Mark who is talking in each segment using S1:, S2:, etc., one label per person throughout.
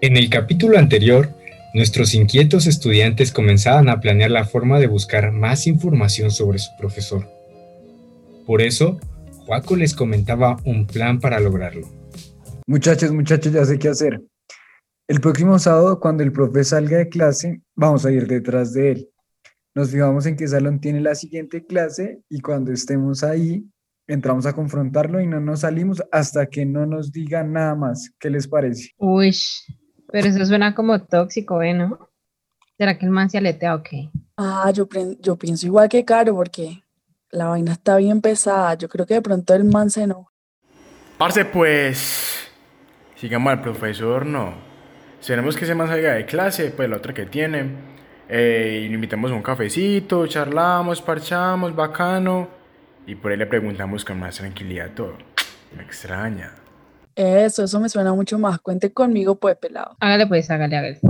S1: En el capítulo anterior, nuestros inquietos estudiantes comenzaban a planear la forma de buscar más información sobre su profesor. Por eso, Juaco les comentaba un plan para lograrlo.
S2: Muchachos, muchachos, ya sé qué hacer. El próximo sábado, cuando el profe salga de clase, vamos a ir detrás de él. Nos fijamos en qué salón tiene la siguiente clase y cuando estemos ahí, entramos a confrontarlo y no nos salimos hasta que no nos diga nada más. ¿Qué les parece?
S3: Uy, pero eso suena como tóxico, ¿eh? ¿No? ¿Será que el man se aletea o qué?
S4: Ah, yo, yo pienso igual que Caro, porque la vaina está bien pesada. Yo creo que de pronto el man se enoja.
S5: Parce, pues. Sigamos al profesor, no. Tenemos que se más salga de clase, pues la otra que tiene. Eh, y le invitamos a un cafecito, charlamos, parchamos, bacano. Y por ahí le preguntamos con más tranquilidad todo. Me extraña.
S4: Eso, eso me suena mucho más. Cuente conmigo, pues, pelado.
S3: Hágale, pues, hágale, hágale.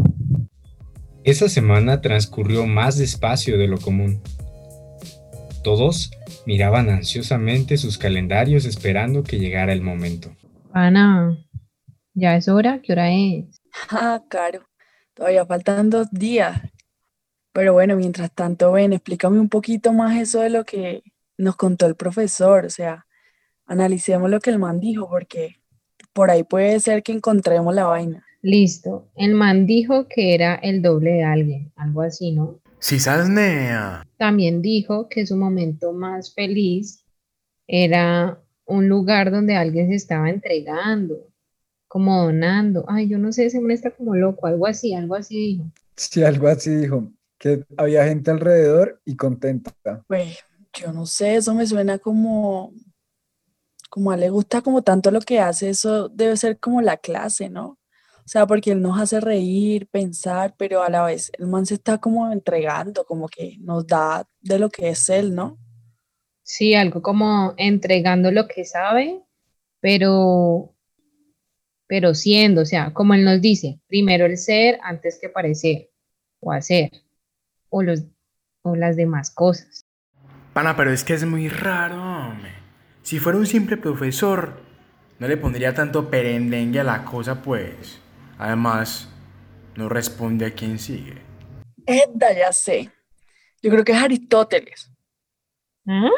S1: Esa semana transcurrió más despacio de lo común. Todos miraban ansiosamente sus calendarios esperando que llegara el momento.
S3: Ana, ya es hora, ¿qué hora es?
S4: Ah, claro, todavía faltan dos días. Pero bueno, mientras tanto, ven, explícame un poquito más eso de lo que nos contó el profesor. O sea, analicemos lo que el man dijo, porque por ahí puede ser que encontremos la vaina.
S3: Listo. El man dijo que era el doble de alguien, algo así, ¿no?
S5: Sí, Sasnea.
S3: También dijo que su momento más feliz era un lugar donde alguien se estaba entregando, como donando. Ay, yo no sé, se me está como loco, algo así, algo así dijo.
S2: Sí, algo así dijo, que había gente alrededor y contenta.
S4: Pues, yo no sé, eso me suena como, como a le gusta como tanto lo que hace, eso debe ser como la clase, ¿no? O sea, porque él nos hace reír, pensar, pero a la vez el man se está como entregando, como que nos da de lo que es él, ¿no?
S3: Sí, algo como entregando lo que sabe, pero pero siendo, o sea, como él nos dice, primero el ser antes que parecer o hacer o, los, o las demás cosas.
S5: Pana, pero es que es muy raro, hombre. Si fuera un simple profesor, no le pondría tanto perendengue a la cosa, pues. Además, no responde a quien sigue.
S4: Edda, ya sé. Yo creo que es Aristóteles.
S3: ¿Ah?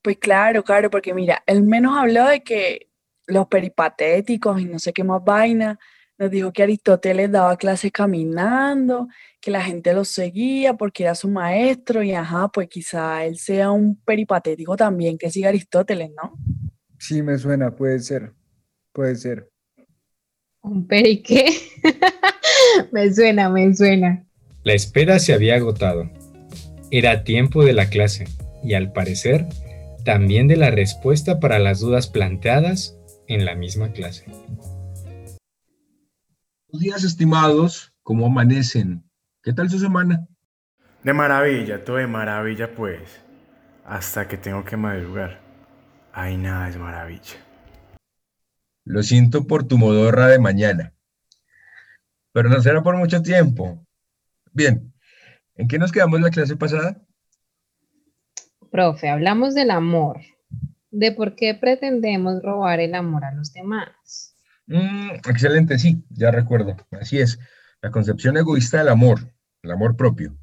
S4: Pues claro, claro, porque mira, él menos habló de que los peripatéticos y no sé qué más vaina. Nos dijo que Aristóteles daba clases caminando, que la gente lo seguía porque era su maestro y ajá, pues quizá él sea un peripatético también que siga Aristóteles, ¿no?
S2: Sí, me suena, puede ser, puede ser.
S3: ¿Un peri qué? me suena, me suena.
S1: La espera se había agotado. Era tiempo de la clase y al parecer también de la respuesta para las dudas planteadas en la misma clase.
S6: Buenos días, estimados. ¿Cómo amanecen? ¿Qué tal su semana?
S5: De maravilla, todo de maravilla, pues. Hasta que tengo que madrugar. Ay, nada es maravilla.
S6: Lo siento por tu modorra de mañana. Pero no será por mucho tiempo. Bien, ¿en qué nos quedamos la clase pasada?
S3: Profe, hablamos del amor de por qué pretendemos robar el amor a los demás.
S6: Mm, excelente, sí, ya recuerdo. Así es, la concepción egoísta del amor, el amor propio.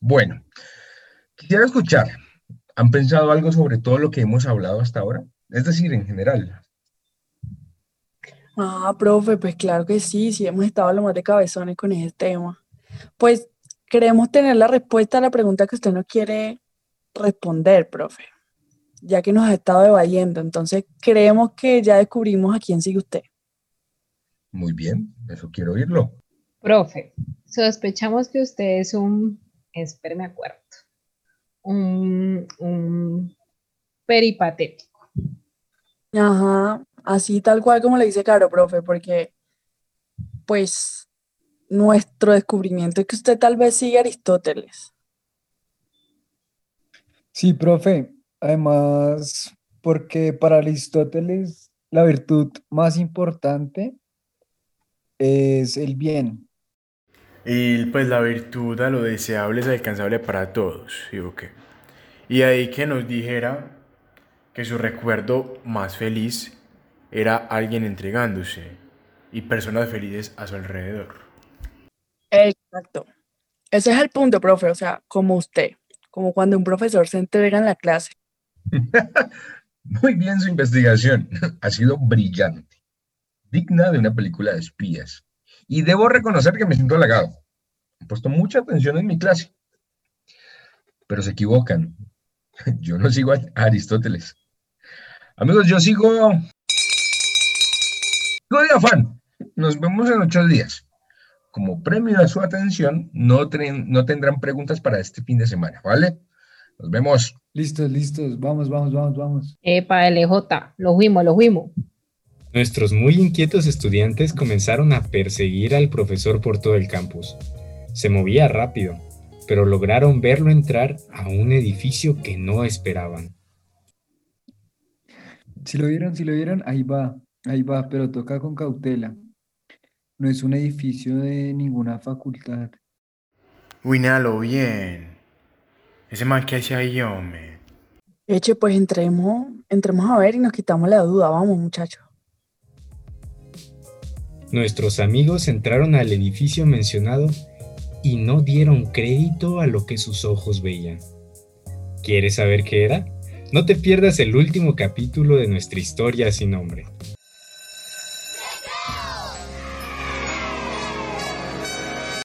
S6: Bueno, quisiera escuchar. ¿Han pensado algo sobre todo lo que hemos hablado hasta ahora? Es decir, en general.
S4: Ah, profe, pues claro que sí, sí hemos estado lo más de cabezones con ese tema. Pues queremos tener la respuesta a la pregunta que usted no quiere responder, profe ya que nos ha estado evadiendo. Entonces, creemos que ya descubrimos a quién sigue usted.
S6: Muy bien, eso quiero oírlo.
S3: Profe, sospechamos que usted es un, espérame acuerdo, un, un peripatético.
S4: Ajá, así tal cual como le dice Caro, profe, porque pues nuestro descubrimiento es que usted tal vez sigue a Aristóteles.
S2: Sí, profe, Además, porque para Aristóteles la virtud más importante es el bien.
S5: Y pues la virtud a lo deseable es alcanzable para todos, ¿sí o qué? Y ahí que nos dijera que su recuerdo más feliz era alguien entregándose. y personas felices a su alrededor.
S4: Exacto. Ese es el punto, profe. O sea, como usted, como cuando un profesor se entrega en la clase.
S6: Muy bien su investigación. Ha sido brillante. Digna de una película de espías. Y debo reconocer que me siento halagado. He puesto mucha atención en mi clase. Pero se equivocan. Yo no sigo a Aristóteles. Amigos, yo sigo... Sigo de afán. Nos vemos en ocho días. Como premio a su atención, no, no tendrán preguntas para este fin de semana, ¿vale? Nos vemos.
S2: Listos, listos. Vamos, vamos, vamos, vamos.
S3: Epa, LJ, lo fuimos, lo fuimos.
S1: Nuestros muy inquietos estudiantes comenzaron a perseguir al profesor por todo el campus. Se movía rápido, pero lograron verlo entrar a un edificio que no esperaban.
S2: Si lo vieron, si lo vieron, ahí va, ahí va, pero toca con cautela. No es un edificio de ninguna facultad.
S5: Uy, lo bien. Ese man que hace ahí, hombre.
S4: Eche, pues entremos, entremos a ver y nos quitamos la duda. Vamos, muchachos.
S1: Nuestros amigos entraron al edificio mencionado y no dieron crédito a lo que sus ojos veían. ¿Quieres saber qué era? No te pierdas el último capítulo de nuestra historia sin nombre.